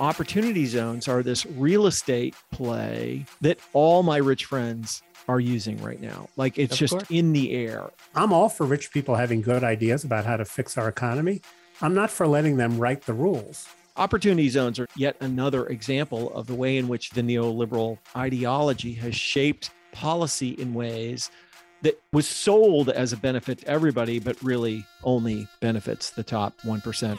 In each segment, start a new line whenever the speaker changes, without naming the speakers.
opportunity zones are this real estate play that all my rich friends are using right now. Like it's
Of
just
course.
in the air.
I'm all for rich people having good ideas about how to fix our economy. I'm not for letting them write the rules.
Opportunity zones are yet another example of the way in which the neoliberal ideology has shaped policy in ways that was sold as a benefit to everybody, but really only benefits the top 1%.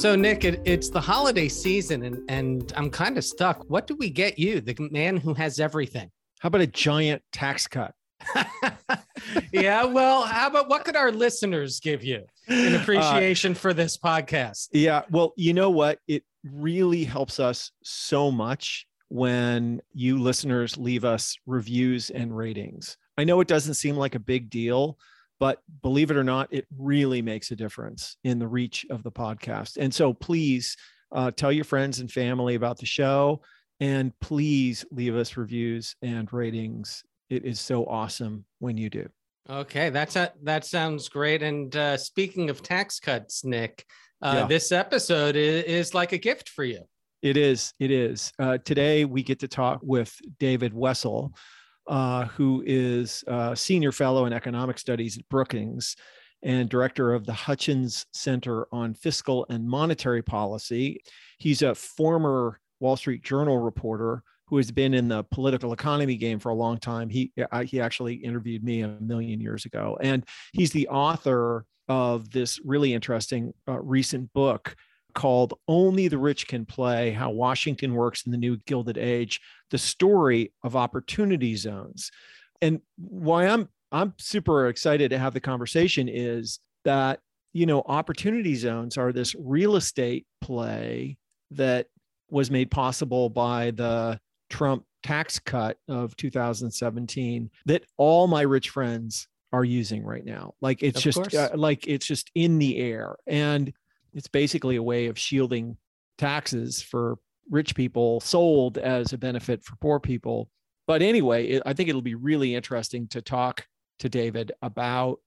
So, Nick, it, it's the holiday season, and, and I'm kind of stuck. What do we get you, the man who has everything?
How about a giant tax cut?
yeah, well, how about what could our listeners give you in uh, appreciation for this podcast?
Yeah, well, you know what? It really helps us so much when you listeners leave us reviews and ratings. I know it doesn't seem like a big deal, but believe it or not, it really makes a difference in the reach of the podcast. And so please uh, tell your friends and family about the show. And please leave us reviews and ratings. It is so awesome when you do.
Okay, that's a, that sounds great. And uh, speaking of tax cuts, Nick, uh,
Yeah.
this episode is, is like a gift for you.
It is. It is. Uh, today, we get to talk with David Wessel, uh, who is uh, senior fellow in economic studies at Brookings and director of the Hutchins Center on Fiscal and Monetary Policy. He's a former Wall Street Journal reporter who has been in the political economy game for a long time. He I, he actually interviewed me a million years ago, and he's the author of this really interesting uh, recent book called Only the Rich Can Play How Washington Works in the New Gilded Age, the story of opportunity zones. And why I'm I'm super excited to have the conversation is that you know opportunity zones are this real estate play that was made possible by the Trump tax cut of 2017 that all my rich friends are using right now. Like it's
Of
just uh, like it's just in the air and it's basically a way of shielding taxes for rich people sold as a benefit for poor people. But anyway, it, I think it'll be really interesting to talk to David about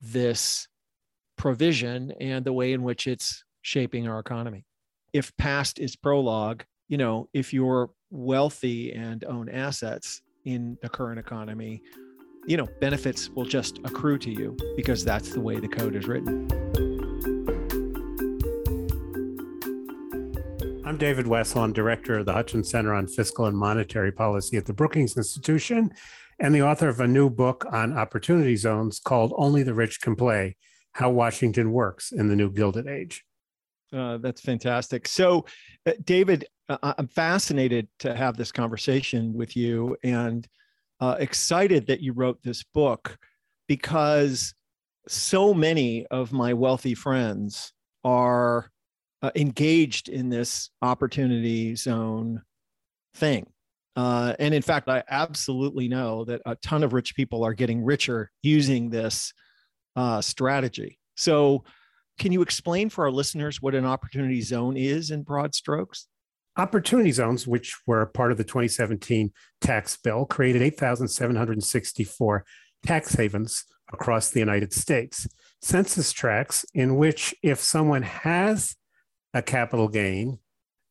this provision and the way in which it's shaping our economy. If past is prologue, you know, if you're wealthy and own assets in the current economy, you know, benefits will just accrue to you because that's the way the code is written.
I'm David Wessel. I'm director of the Hutchins Center on Fiscal and Monetary Policy at the Brookings Institution and the author of a new book on opportunity zones called Only the Rich Can Play How Washington Works in the New Gilded Age.
Uh, that's fantastic. So, uh, David, uh, I'm fascinated to have this conversation with you and uh, excited that you wrote this book because so many of my wealthy friends are uh, engaged in this opportunity zone thing. Uh, and in fact, I absolutely know that a ton of rich people are getting richer using this uh, strategy. So, can you explain for our listeners what an opportunity zone is in broad strokes?
Opportunity zones, which were part of the 2017 tax bill, created 8,764 tax havens across the United States. Census tracts in which, if someone has a capital gain,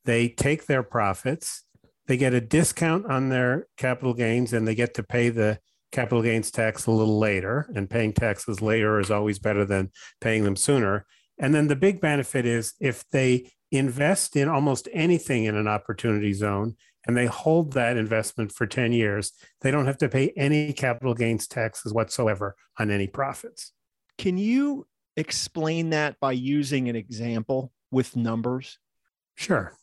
they take their profits, they get a discount on their capital gains, and they get to pay the capital gains tax a little later. And paying taxes later is always better than paying them sooner. And then the big benefit is if they invest in almost anything in an opportunity zone and they hold that investment for 10 years, they don't have to pay any capital gains taxes whatsoever on any profits.
Can you explain that by using an example with numbers?
Sure.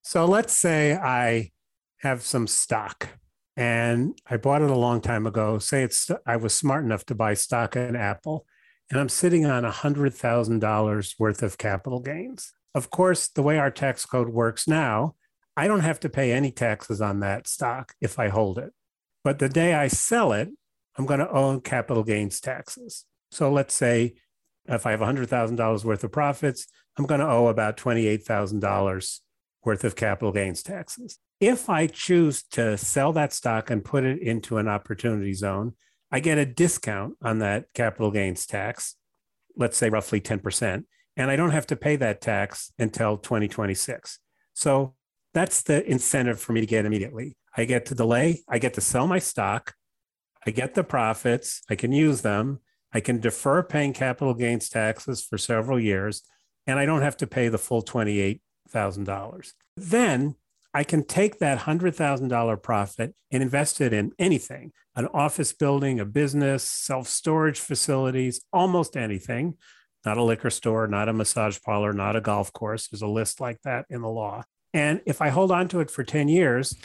So let's say I have some stock and I bought it a long time ago. Say it's I was smart enough to buy stock in Apple and I'm sitting on $100,000 worth of capital gains. of course, the way our tax code works now, I don't have to pay any taxes on that stock if I hold it. But the day I sell it, I'm going to owe capital gains taxes. So let's say if I have $100,000 worth of profits, I'm going to owe about $28,000 worth of capital gains taxes. If I choose to sell that stock and put it into an opportunity zone, I get a discount on that capital gains tax, let's say roughly 10%, and I don't have to pay that tax until 2026. So that's the incentive for me to get immediately. I get to delay, I get to sell my stock, I get the profits, I can use them, I can defer paying capital gains taxes for several years, and I don't have to pay the full $28,000. Then I can take that $100,000 profit and invest it in anything an office building, a business, self storage facilities, almost anything. Not a liquor store, not a massage parlor, not a golf course. There's a list like that in the law. And if I hold on to it for 10 years,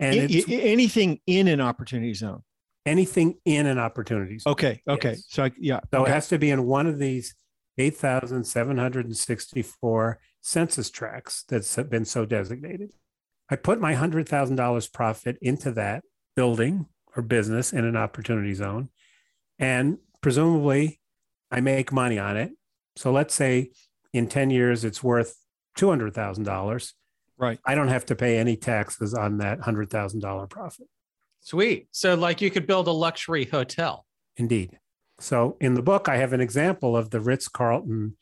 and
anything in an opportunity zone,
anything in an opportunity zone.
Okay. Okay. Yes. So, I, yeah.
So
okay.
it has to be in one of these 8,764 census tracts that's been so designated. I put my $100,000 profit into that building or business in an opportunity zone. And presumably I make money on it. So let's say in 10 years it's worth $200,000.
Right.
I don't have to pay any taxes on that $100,000 profit.
Sweet. So, like you could build a luxury hotel.
Indeed. So, in the book, I have an example of the Ritz Carlton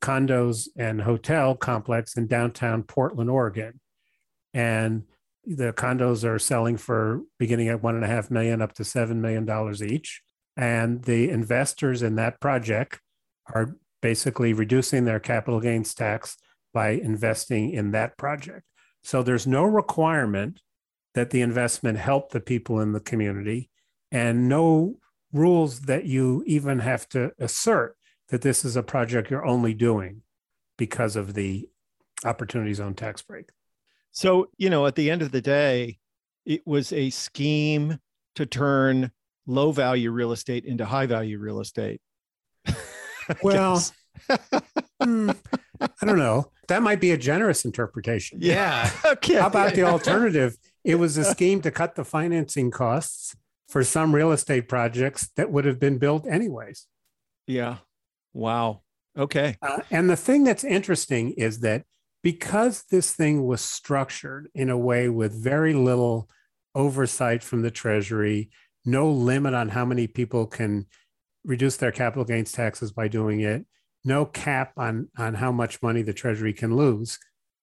condos and hotel complex in downtown Portland, Oregon. And the condos are selling for beginning at one and a half million up to seven million dollars each. And the investors in that project are basically reducing their capital gains tax by investing in that project. So there's no requirement that the investment help the people in the community and no rules that you even have to assert that this is a project you're only doing because of the opportunity zone tax break.
So, you know, at the end of the day, it was a scheme to turn low value real estate into high value real estate.
well, hmm, I don't know. That might be a generous interpretation.
Yeah.
okay.
How about the alternative? It was a scheme to cut the financing costs for some real estate projects that would have been built anyways.
Yeah. Wow. Okay.
Uh, and the thing that's interesting is that because this thing was structured in a way with very little oversight from the Treasury, no limit on how many people can reduce their capital gains taxes by doing it, no cap on, on how much money the Treasury can lose,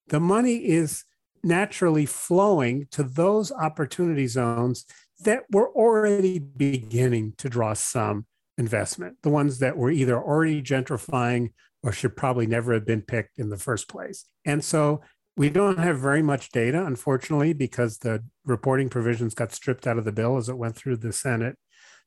the money is naturally flowing to those opportunity zones that were already beginning to draw some investment, the ones that were either already gentrifying or should probably never have been picked in the first place. And so we don't have very much data, unfortunately, because the reporting provisions got stripped out of the bill as it went through the Senate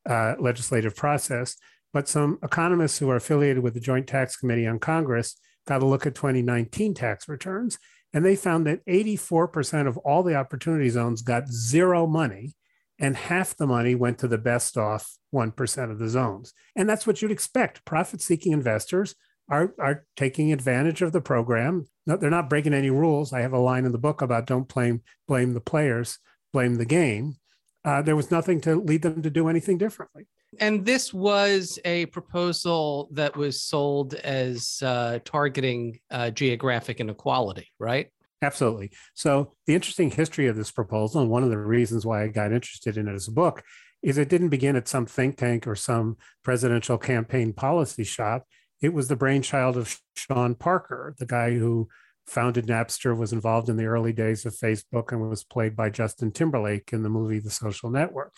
uh, legislative process. But some economists who are affiliated with the Joint Tax Committee on Congress got a look at 2019 tax returns, and they found that 84% of all the opportunity zones got zero money, and half the money went to the best off 1% of the zones. And that's what you'd expect. Profit seeking investors are are taking advantage of the program. No, they're not breaking any rules. I have a line in the book about don't blame blame the players, blame the game. Uh, there was nothing to lead them to do anything differently.
And this was a proposal that was sold as uh, targeting uh, geographic inequality, right?
Absolutely. So the interesting history of this proposal, and one of the reasons why I got interested in it as a book, is it didn't begin at some think tank or some presidential campaign policy shop it was the brainchild of Sean Parker, the guy who founded Napster, was involved in the early days of Facebook, and was played by Justin Timberlake in the movie The Social Network.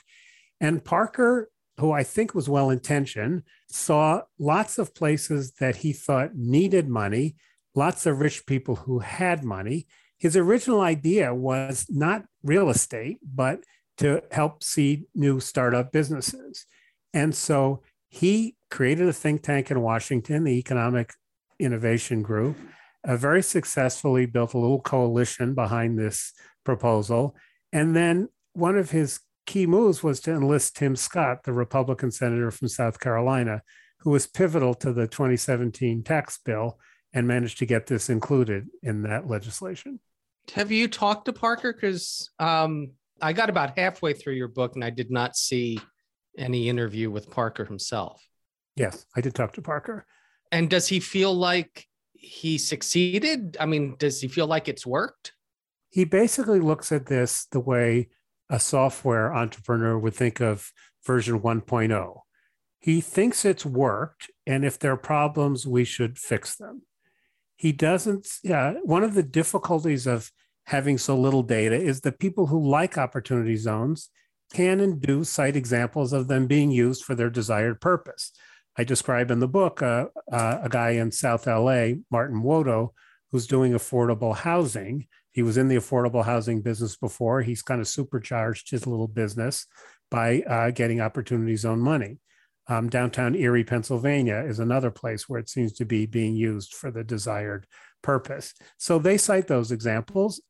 And Parker, who I think was well intentioned, saw lots of places that he thought needed money, lots of rich people who had money. His original idea was not real estate, but to help seed new startup businesses. And so he created a think tank in Washington, the Economic Innovation Group, uh, very successfully built a little coalition behind this proposal. And then one of his key moves was to enlist Tim Scott, the Republican senator from South Carolina, who was pivotal to the 2017 tax bill and managed to get this included in that legislation.
Have you talked to Parker? Because um, I got about halfway through your book and I did not see any interview with Parker himself.
Yes, I did talk to Parker.
And does he feel like he succeeded? I mean, does he feel like it's worked?
He basically looks at this the way a software entrepreneur would think of version 1.0. He thinks it's worked, and if there are problems, we should fix them. He doesn't, yeah, one of the difficulties of having so little data is that people who like opportunity zones can and do cite examples of them being used for their desired purpose. I describe in the book uh, uh, a guy in South LA, Martin Muoto, who's doing affordable housing. He was in the affordable housing business before. He's kind of supercharged his little business by uh, getting opportunity zone money. Um, downtown Erie, Pennsylvania is another place where it seems to be being used for the desired purpose. So they cite those examples.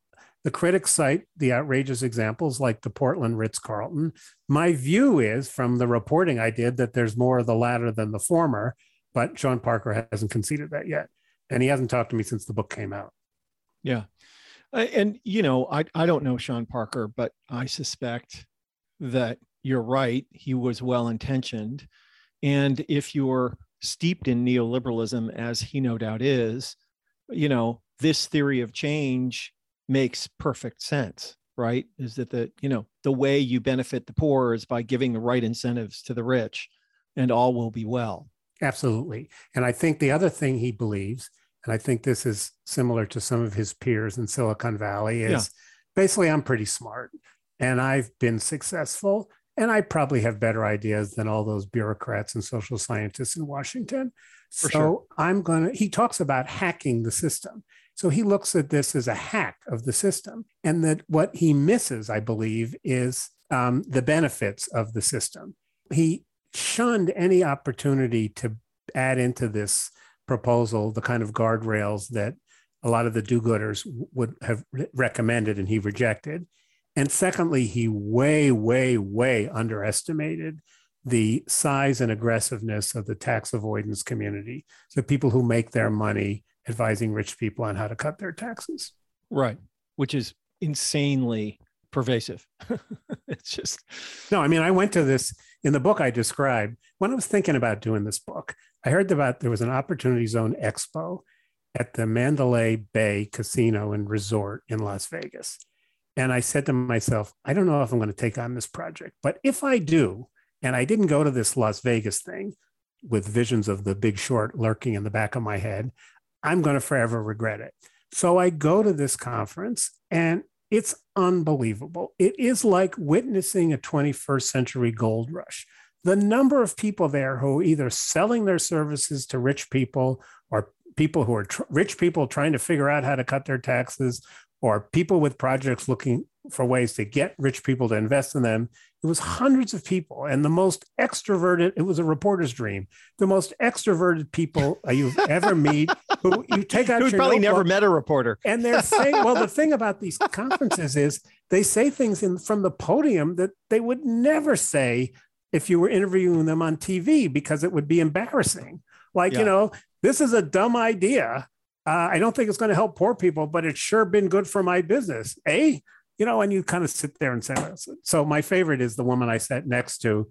The critics cite the outrageous examples like the Portland Ritz Carlton. My view is from the reporting I did that there's more of the latter than the former, but Sean Parker hasn't conceded that yet. And he hasn't talked to me since the book came out.
Yeah. And, you know, I, I don't know Sean Parker, but I suspect that you're right. He was well intentioned. And if you're steeped in neoliberalism, as he no doubt is, you know, this theory of change makes perfect sense right? Is that the you know the way you benefit the poor is by giving the right incentives to the rich and all will be well.
Absolutely. And i think the other thing he believes and i think this is similar to some of his peers in silicon valley is yeah. basically i'm pretty smart and i've been successful and i probably have better ideas than all those bureaucrats and social scientists in washington For so sure. i'm going to he talks about hacking the system so he looks at this as a hack of the system. And that what he misses, I believe, is um, the benefits of the system. He shunned any opportunity to add into this proposal the kind of guardrails that a lot of the do gooders would have recommended and he rejected. And secondly, he way, way, way underestimated the size and aggressiveness of the tax avoidance community. So people who make their money advising rich people on how to cut their taxes.
Right. Which is insanely pervasive. it's just
no. I mean, I went to this in the book I described when I was thinking about doing this book. I heard about there was an Opportunity Zone Expo at the Mandalay Bay Casino and Resort in Las Vegas. And I said to myself, I don't know if I'm going to take on this project, but if I do, and I didn't go to this Las Vegas thing with visions of the big short lurking in the back of my head, I'm going to forever regret it. So I go to this conference and it's unbelievable. It is like witnessing a 21st century gold rush. The number of people there who are either selling their services to rich people or people who are tr- rich people trying to figure out how to cut their taxes or people with projects looking for ways to get rich people to invest in them. It was hundreds of people, and the most extroverted. It was a reporter's dream. The most extroverted people you've ever meet. Who you take out.
Who's probably never met a reporter.
And they're saying, well, the thing about these conferences is they say things in from the podium that they would never say if you were interviewing them on TV because it would be embarrassing. Like yeah. you know, this is a dumb idea. Uh, I don't think it's going to help poor people, but it's sure been good for my business. Eh? you know, and you kind of sit there and say, so my favorite is the woman I sat next to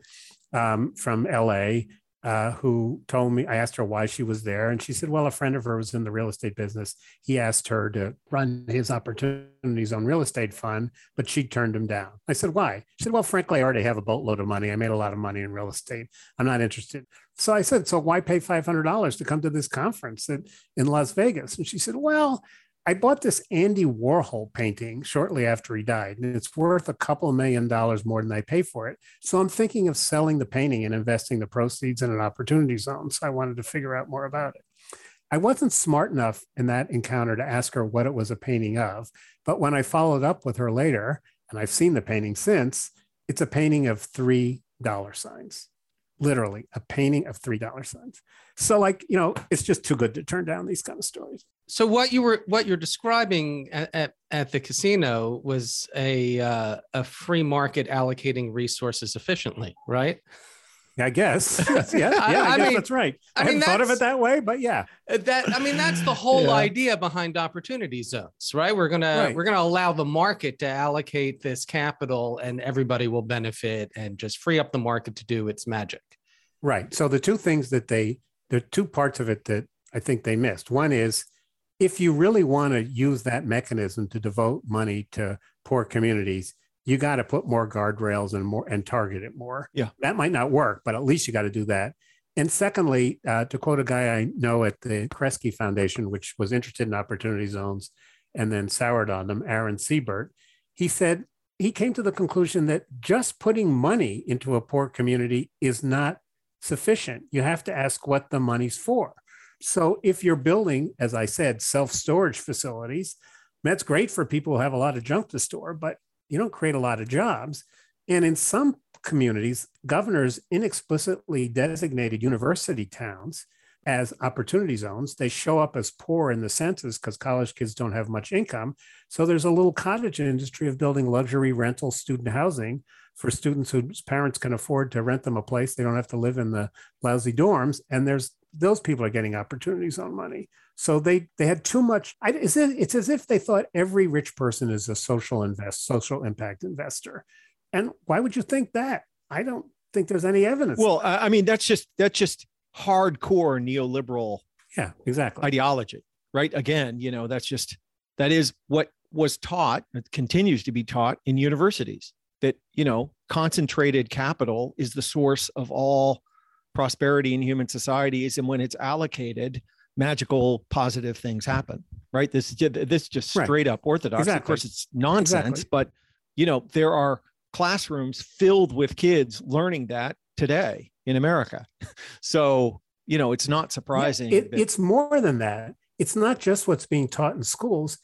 um, from LA uh, who told me, I asked her why she was there. And she said, well, a friend of hers was in the real estate business. He asked her to run his opportunity zone real estate fund, but she turned him down. I said, why? She said, well, frankly, I already have a boatload of money. I made a lot of money in real estate. I'm not interested. So I said, so why pay $500 to come to this conference in Las Vegas? And she said, well, I bought this Andy Warhol painting shortly after he died, and it's worth a couple million dollars more than I pay for it. So I'm thinking of selling the painting and investing the proceeds in an opportunity zone. So I wanted to figure out more about it. I wasn't smart enough in that encounter to ask her what it was a painting of. But when I followed up with her later, and I've seen the painting since, it's a painting of three dollar signs literally a painting of three dollar signs. So like you know it's just too good to turn down these kind of stories.
So what you were what you're describing at, at, at the casino was a uh, a free market allocating resources efficiently right
I guess. yeah, yeah, I, I, guess mean, that's right. I, I mean, thought of it that way, but yeah.
Uh, that I mean, that's the whole yeah. idea behind opportunity zones, right? We're gonna right. we're gonna allow the market to allocate this capital, and everybody will benefit, and just free up the market to do its magic.
Right. So the two things that they, there are two parts of it that I think they missed. One is if you really want to use that mechanism to devote money to poor communities, you got to put more guardrails and more and target it more.
Yeah,
that might not work, but at least you got to do that. And secondly, uh, to quote a guy I know at the Kresge Foundation, which was interested in opportunity zones and then soured on them, Aaron Seybert, he said he came to the conclusion that just putting money into a poor community is not sufficient. You have to ask what the money's for. So if you're building, as I said, self storage facilities, that's great for people who have a lot of junk to store, but you don't create a lot of jobs. And in some communities, governors inexplicitly designated university towns as opportunity zones. They show up as poor in the census because college kids don't have much income. So there's a little cottage industry of building luxury rental student housing for students whose parents can afford to rent them a place. They don't have to live in the lousy dorms. And there's those people are getting opportunity zone money. So they they had too much. I, it's, it's as if they thought every rich person is a social invest, social impact investor. And why would you think that? I don't think there's any evidence.
Well, I mean, that's just that's just hardcore neoliberal.
Yeah, exactly.
Ideology, right? Again, you know, that's just that is what was taught. It continues to be taught in universities that you know concentrated capital is the source of all prosperity in human societies, and when it's allocated magical positive things happen right this this just straight right. up orthodox exactly. of course it's nonsense exactly. but you know there are classrooms filled with kids learning that today in america so you know it's not surprising
yeah, it, that- it's more than that it's not just what's being taught in schools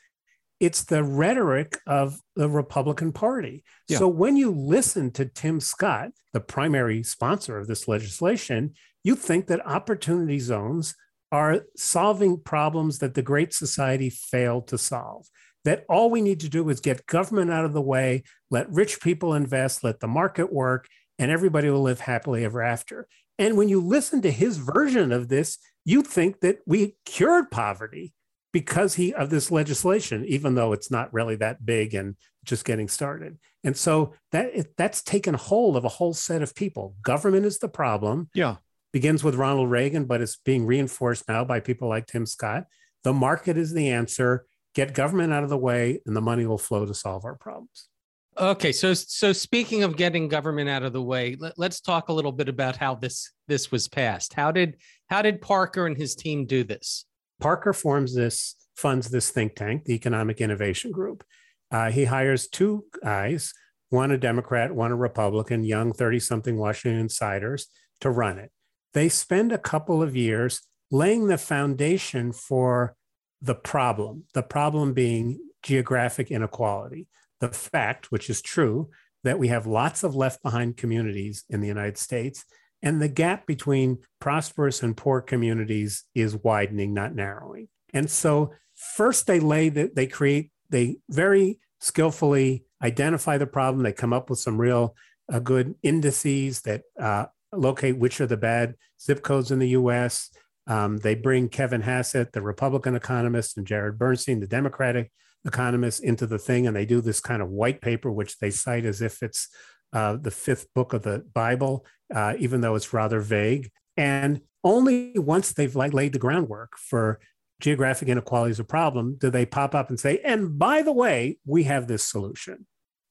it's the rhetoric of the Republican Party. Yeah. So when you listen to Tim Scott, the primary sponsor of this legislation, you think that opportunity zones are solving problems that the Great Society failed to solve. That all we need to do is get government out of the way, let rich people invest, let the market work, and everybody will live happily ever after. And when you listen to his version of this, you think that we cured poverty because he of this legislation, even though it's not really that big and just getting started. And so that that's taken hold of a whole set of people. Government is the problem.
Yeah
begins with Ronald Reagan, but it's being reinforced now by people like Tim Scott. The market is the answer. Get government out of the way, and the money will flow to solve our problems.
Okay, so so speaking of getting government out of the way, let, us talk a little bit about how this this was passed. How did how did Parker and his team do this?
Parker forms this funds this think tank, the Economic Innovation Group. Uh, he hires two guys, one a Democrat, one a Republican, young 30 something Washington insiders to run it they spend a couple of years laying the foundation for the problem, the problem being geographic inequality, the fact, which is true, that we have lots of left behind communities in the United States, and the gap between prosperous and poor communities is widening, not narrowing. And so, first, they lay that they create, they very skillfully identify the problem. They come up with some real uh, good indices that uh, locate which are the bad zip codes in the US. Um, they bring Kevin Hassett, the Republican economist, and Jared Bernstein, the Democratic economist, into the thing. And they do this kind of white paper, which they cite as if it's uh, the fifth book of the Bible, uh, even though it's rather vague. And only once they've like laid the groundwork for geographic inequality as a problem do they pop up and say, and by the way, we have this solution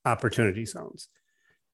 opportunity zones.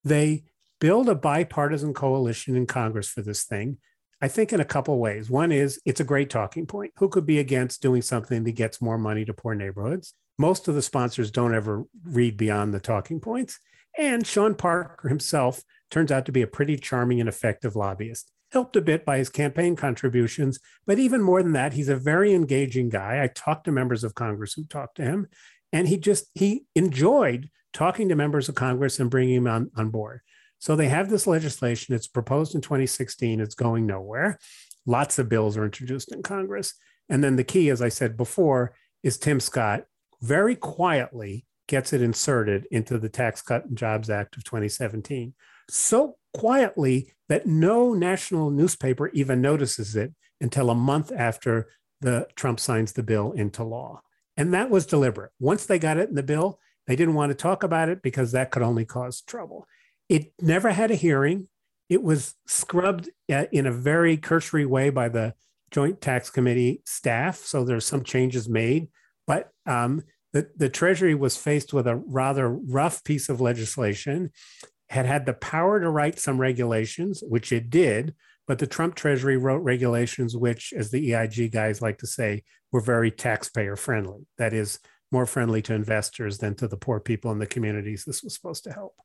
They build a bipartisan coalition in Congress for this thing. I think in a couple ways. One is it's a great talking point. Who could be against doing something that gets more money to poor neighborhoods? Most of the sponsors don't ever read beyond the talking points. And Sean Parker himself turns out to be a pretty charming and effective lobbyist, helped a bit by his campaign contributions. But even more than that, he's a very engaging guy. I talked to members of Congress who talked to him, and he just he enjoyed talking to members of Congress and bringing them on, on board. So they have this legislation. It's proposed in 2016. It's going nowhere. Lots of bills are introduced in Congress. And then the key, as I said before, is Tim Scott very quietly gets it inserted into the Tax Cut and Jobs Act of 2017. So quietly that no national newspaper even notices it until a month after the Trump signs the bill into law. And that was deliberate. Once they got it in the bill, they didn't want to talk about it because that could only cause trouble. It never had a hearing. It was scrubbed uh, in a very cursory way by the Joint Tax Committee staff. So there's some changes made, but um, the, the Treasury was faced with a rather rough piece of legislation, had had the power to write some regulations, which it did, but the Trump Treasury wrote regulations which, as the EIG guys like to say, were very taxpayer friendly. That is, more friendly to investors than to the poor people in the communities this was supposed to help.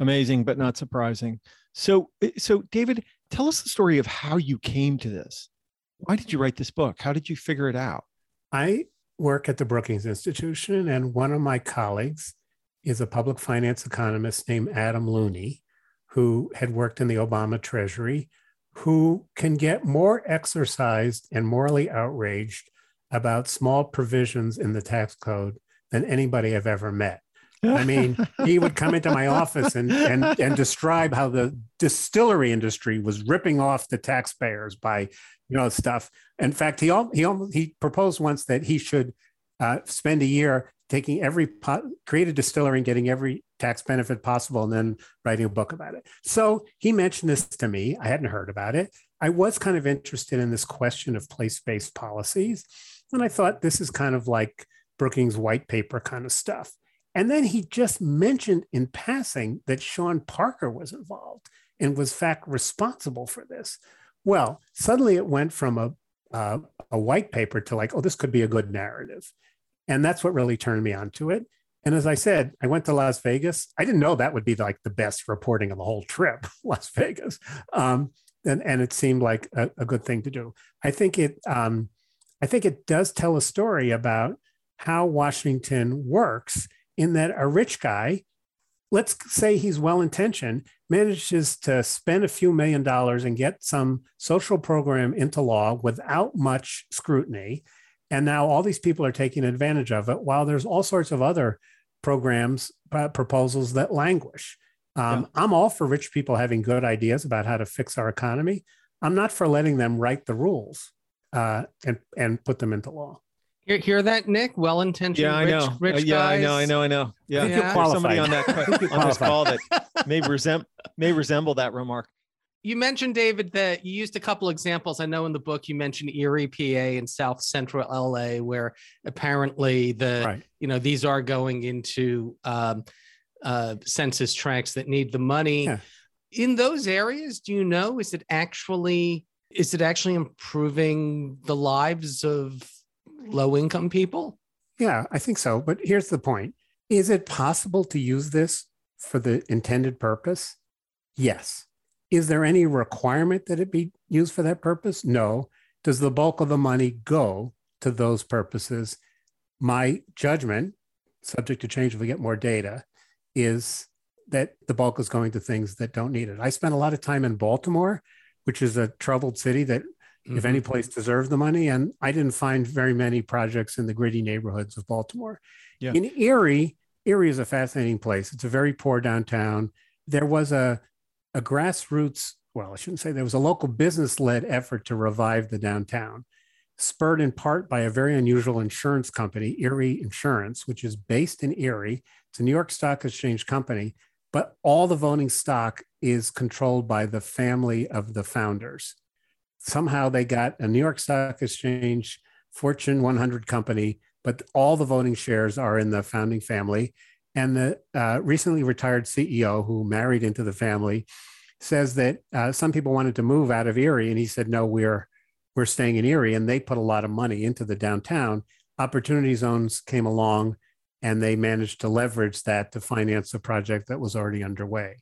Amazing, but not surprising. So, eh, so David, tell us the story of how you came to this. Why did you write this book? How did you figure it out?
I work at the Brookings Institution, and one of my colleagues is a public finance economist named Adam Looney, who had worked in the Obama Treasury, who can get more exercised and morally outraged about small provisions in the tax code than anybody I've ever met. I mean, he would come into my office and, and, and describe how the distillery industry was ripping off the taxpayers by you know stuff. In fact, he he he proposed once that he should uh, spend a year taking every pot, create a distillery and getting every tax benefit possible, and then writing a book about it. So he mentioned this to me. I hadn't heard about it. I was kind of interested in this question of place-based policies, and I thought this is kind of like Brookings white paper kind of stuff. And then he just mentioned in passing that Sean Parker was involved and was fact responsible for this. Well, suddenly it went from a uh, a white paper to like, oh, this could be a good narrative, and that's what really turned me onto it. And as I said, I went to Las Vegas. I didn't know that would be like the best reporting of the whole trip, Las Vegas, um, and and it seemed like a, a, good thing to do. I think it um, I think it does tell a story about how Washington works. In that a rich guy let's say he's well intentioned, manages to spend a few million dollars and get some social program into law without much scrutiny. And now all these people are taking advantage of it, while there's all sorts of other programs, uh, proposals that languish. Um, yeah. I'm all for rich people having good ideas about how to fix our economy. I'm not for letting them write the rules uh, and, and put them into law.
Hear, hear that, Nick? Well intentioned.
Yeah, I
rich,
know.
Rich
uh, yeah,
guys.
I know. I know. I know. Yeah,
yeah.
somebody on that on this call that may resemble may resemble that remark.
You mentioned David that you used a couple examples. I know in the book you mentioned Erie, PA, and South Central LA, where apparently the right. you know these are going into um, uh, census tracts that need the money. Yeah. In those areas, do you know is it actually is it actually improving the lives of low income people?
Yeah, I think so. But here's the point Is it possible to use this for the intended purpose? Yes. Is there any requirement that it be used for that purpose? No. Does the bulk of the money go to those purposes? My judgment, subject to change if we get more data, is that the bulk is going to things that don't need it. I spent a lot of time in Baltimore, which is a troubled city that mm-hmm. if any place deserved the money. And I didn't find very many projects in the gritty neighborhoods of Baltimore. Yeah. In Erie, Erie is a fascinating place. It's a very poor downtown. There was a, a grassroots, well, I shouldn't say there was a local business led effort to revive the downtown, spurred in part by a very unusual insurance company, Erie Insurance, which is based in Erie. It's a New York Stock Exchange company, but all the voting stock is controlled by the family of the founders somehow they got a New York Stock Exchange Fortune 100 company, but all the voting shares are in the founding family. And the uh, recently retired CEO who married into the family says that uh, some people wanted to move out of Erie, and he said, "No, we're we're staying in Erie." And they put a lot of money into the downtown. Opportunity zones came along, and they managed to leverage that to finance a project that was already underway.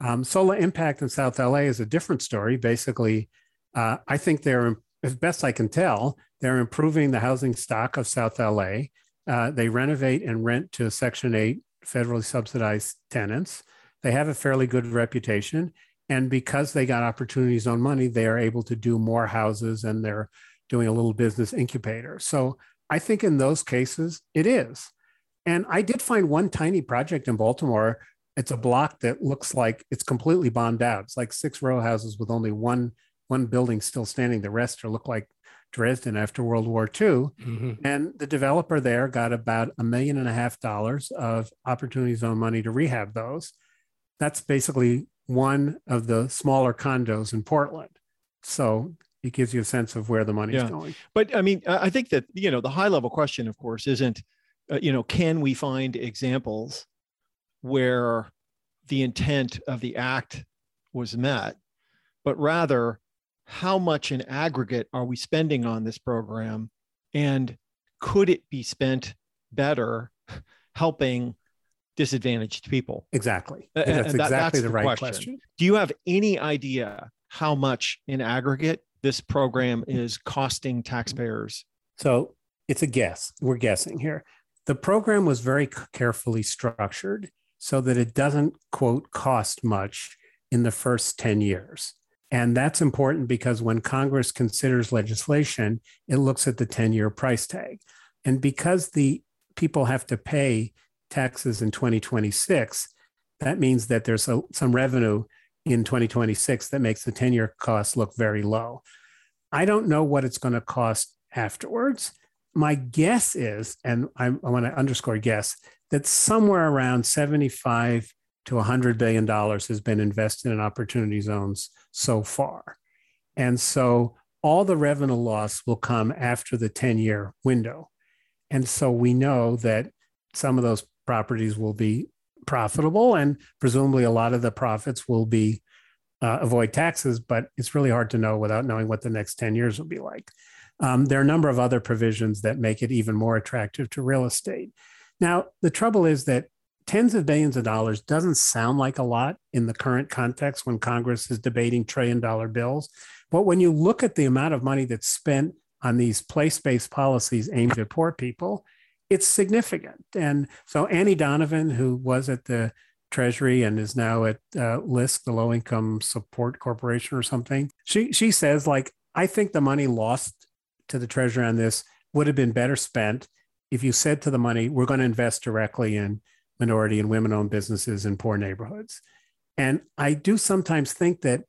Um, SoLa Impact in South LA is a different story. Basically, uh, I think they're, as best I can tell, they're improving the housing stock of South LA. Uh, they renovate and rent to Section 8 federally subsidized tenants. They have a fairly good reputation. And because they got opportunity zone money, they are able to do more houses and they're doing a little business incubator. So I think in those cases, it is. And I did find one tiny project in Baltimore it's a block that looks like it's completely bombed out. It's like six row houses with only one one building still standing. The rest are look like Dresden after World War II. Mm-hmm. And the developer there got about a million and a half dollars of opportunity zone money to rehab those. That's basically one of the smaller condos in Portland. So it gives you a sense of where the money's yeah. going.
But I mean, I think that, you know, the high level question, of course, isn't, uh, you know, can we find examples where the intent of the act was met, but rather how much in aggregate are we spending on this program? And could it be spent better helping disadvantaged people?
Exactly. That's and exactly that's the, the, right question. question.
Do you have any idea how much in aggregate this program is costing taxpayers?
So it's a guess. We're guessing here. The program was very carefully structured so that it doesn't quote cost much in the first 10 years and that's important because when Congress considers legislation, it looks at the 10 year price tag. And because the people have to pay taxes in 2026, that means that there's a, some revenue in 2026 that makes the 10 year cost look very low. I don't know what it's going to cost afterwards. My guess is, and I, I want to underscore guess, that somewhere around 75 to $100 billion has been invested in opportunity zones so far. And so all the revenue loss will come after the 10 year window. And so we know that some of those properties will be profitable and presumably a lot of the profits will be uh, avoid taxes, but it's really hard to know without knowing what the next 10 years will be like. Um, there are a number of other provisions that make it even more attractive to real estate. Now, the trouble is that tens of billions of dollars doesn't sound like a lot in the current context when Congress is debating trillion dollar bills. But when you look at the amount of money that's spent on these place based policies aimed at poor people, it's significant. And so Annie Donovan, who was at the Treasury and is now at uh, LISC, the Low Income Support Corporation or something, she, she says, like, I think the money lost to the Treasury on this would have been better spent if you said to the money, we're going to invest directly in minority and women owned businesses in poor neighborhoods. And I do sometimes think that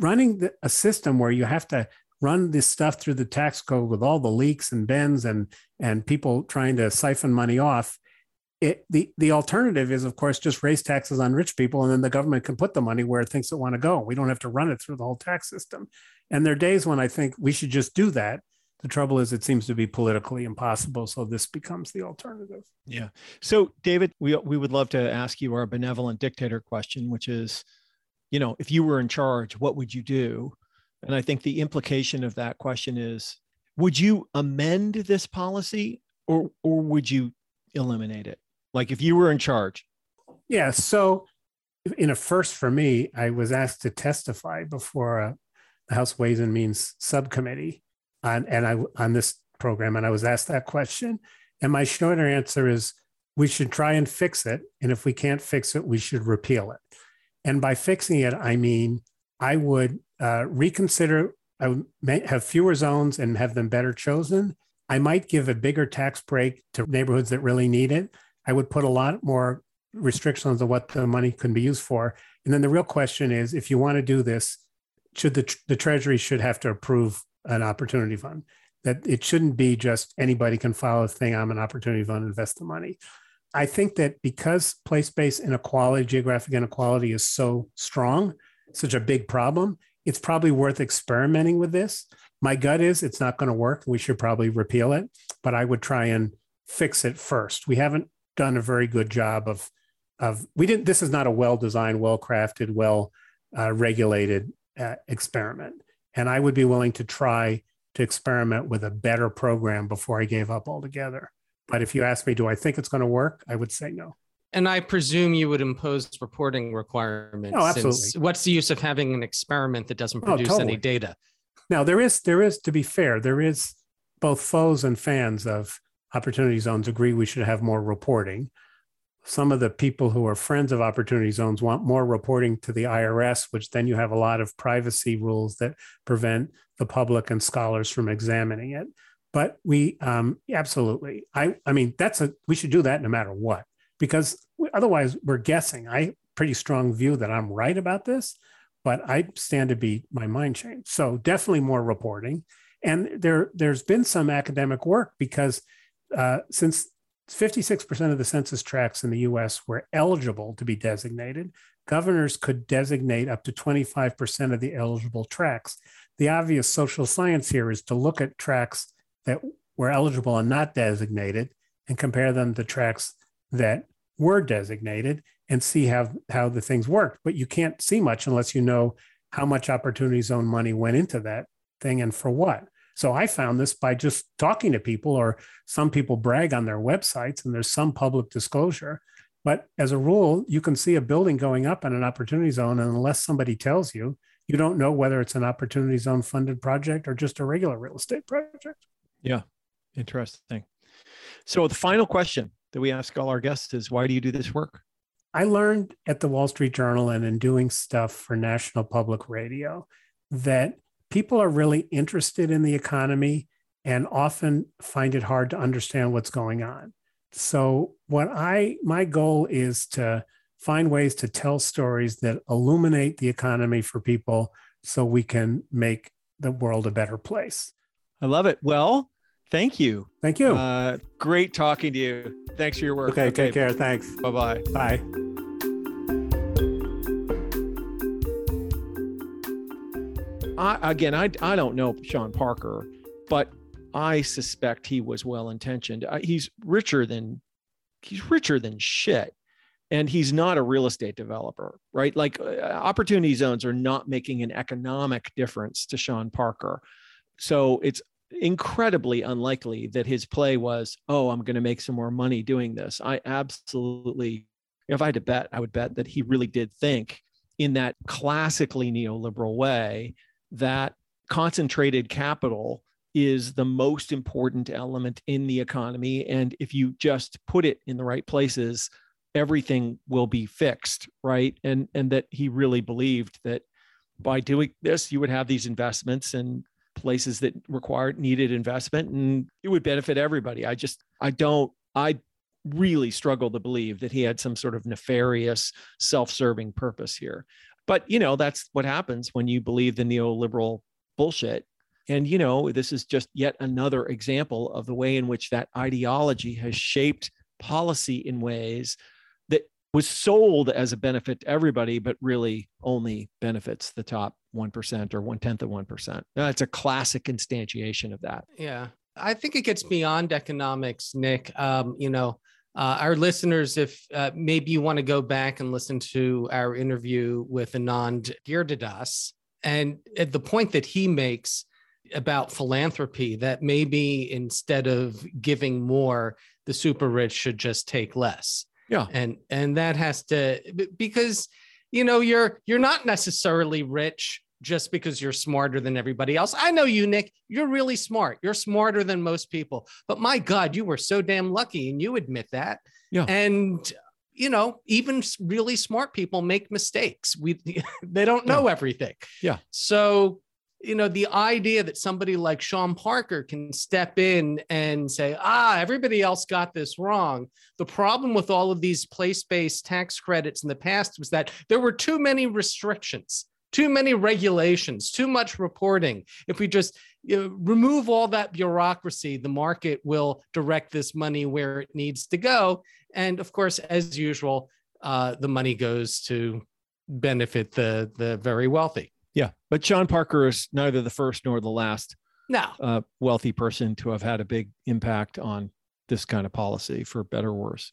running the, a system where you have to run this stuff through the tax code with all the leaks and bends and and people trying to siphon money off it, the the alternative is of course just raise taxes on rich people and then the government can put the money where it thinks it want to go. We don't have to run it through the whole tax system. And there are days when i think we should just do that the trouble is, it seems to be politically impossible. So this becomes the alternative.
Yeah. So, David, we, we would love to ask you our benevolent dictator question, which is, you know, if you were in charge, what would you do? And I think the implication of that question is, would you amend this policy or, or would you eliminate it? Like if you were in charge?
Yeah. So, in a first for me, I was asked to testify before a, the House Ways and Means subcommittee on and I on this program, and I was asked that question. And my shorter answer is we should try and fix it. And if we can't fix it, we should repeal it. And by fixing it, I mean I would uh, reconsider, I have fewer zones and have them better chosen. I might give a bigger tax break to neighborhoods that really need it. I would put a lot more restrictions on what the money can be used for. And then the real question is if you want to do this, should the, the Treasury should have to approve an opportunity fund. That it shouldn't be just anybody can file a thing. I'm an opportunity fund, invest the money. I think that because place-based inequality, geographic inequality is so strong, such a big problem, it's probably worth experimenting with this. My gut is it's not going to work. We should probably repeal it, but I would try and fix it first. We haven't done a very good job of of we didn't. This is not a well-designed, well-crafted, well uh, regulated uh, experiment. And I would be willing to try to experiment with a better program before I gave up altogether. But if you ask me, do I think it's going to work? I would say no.
And I presume you would impose reporting requirements.
Oh, absolutely.
What's the use of having an experiment that doesn't oh, produce oh, totally. any data?
Now there is there is to be fair, there is both foes and fans of opportunity zones agree we should have more reporting some of the people who are friends of opportunity zones want more reporting to the IRS, which then you have a lot of privacy rules that prevent the public and scholars from examining it. But we um, absolutely, I, I mean, that's a we should do that no matter what, because otherwise we're guessing. I pretty strong view that I'm right about this, but I stand to be my mind changed. So definitely more reporting. And there, there's been some academic work because uh, since 56% of the census tracts in the US were eligible to be designated, governors could designate up to 25% of the eligible tracts. The obvious social science here is to look at tracts that were eligible and not designated and compare them to tracts that were designated and see how, how the things worked. But you can't see much unless you know how much opportunity zone money went into that thing and for what. So I found this by just talking to people, or some people brag on their websites and there's some public disclosure. But as a rule, you can see a building going up in an opportunity zone, and unless somebody tells you, you don't know whether it's an opportunity zone funded project or just a regular real estate project.
Yeah, interesting. So the final question that we ask all our guests is why do you do this work?
I learned at the Wall Street Journal and in doing stuff for National Public Radio that people are really interested in the economy and often find it hard to understand what's going on. So what I my goal is to find ways to tell stories that illuminate the economy for people so we can make the world a better place.
I love it. Well, thank you.
Thank you.
Uh, great talking to you. Thanks for your work.
Okay, okay. take care. Thanks.
Bye-bye.
Bye.
I, again, I, I don't know Sean Parker, but I suspect he was well intentioned. Uh, he's richer than he's richer than shit. And he's not a real estate developer, right? Like uh, opportunity zones are not making an economic difference to Sean Parker. So it's incredibly unlikely that his play was, oh, I'm going to make some more money doing this. I absolutely, if I had to bet, I would bet that he really did think in that classically neoliberal way that concentrated capital is the most important element in the economy. And if you just put it in the right places, everything will be fixed, right? And and that he really believed that by doing this, you would have these investments and places that required needed investment and it would benefit everybody. I just I don't I really struggle to believe that he had some sort of nefarious self-serving purpose here. But you know, that's what happens when you believe the neoliberal bullshit and, you know, this is just yet another example of the way in which that ideology has shaped policy in ways that was sold as a benefit to everybody, but really only benefits the top 1% or one tenth of 1%. That's a classic instantiation of that.
Yeah. I think it gets beyond economics, Nick. Um, you know, uh, our listeners, if uh, maybe you want to go back and listen to our interview with Anand Giridharadas, and at the point that he makes about philanthropy that maybe instead of giving more, the super rich should just take less.
Yeah.
And and that has to because you know you're you're not necessarily rich just because you're smarter than everybody else. I know you, Nick. You're really smart. You're smarter than most people. But my God, you were so damn lucky, and you admit that.
Yeah.
And you know, even really smart people make mistakes. We they don't know
yeah.
everything.
Yeah.
So you know, the idea that somebody like Sean Parker can step in and say, ah, everybody else got this wrong. The problem with all of these place based tax credits in the past was that there were too many restrictions, too many regulations, too much reporting. If we just you know, remove all that bureaucracy, the market will direct this money where it needs to go. And of course, as usual, uh, the money goes to benefit the the very wealthy.
Yeah, but Sean Parker is neither the first nor the last
no.
uh, wealthy person to have had a big impact on this kind of policy, for better or worse.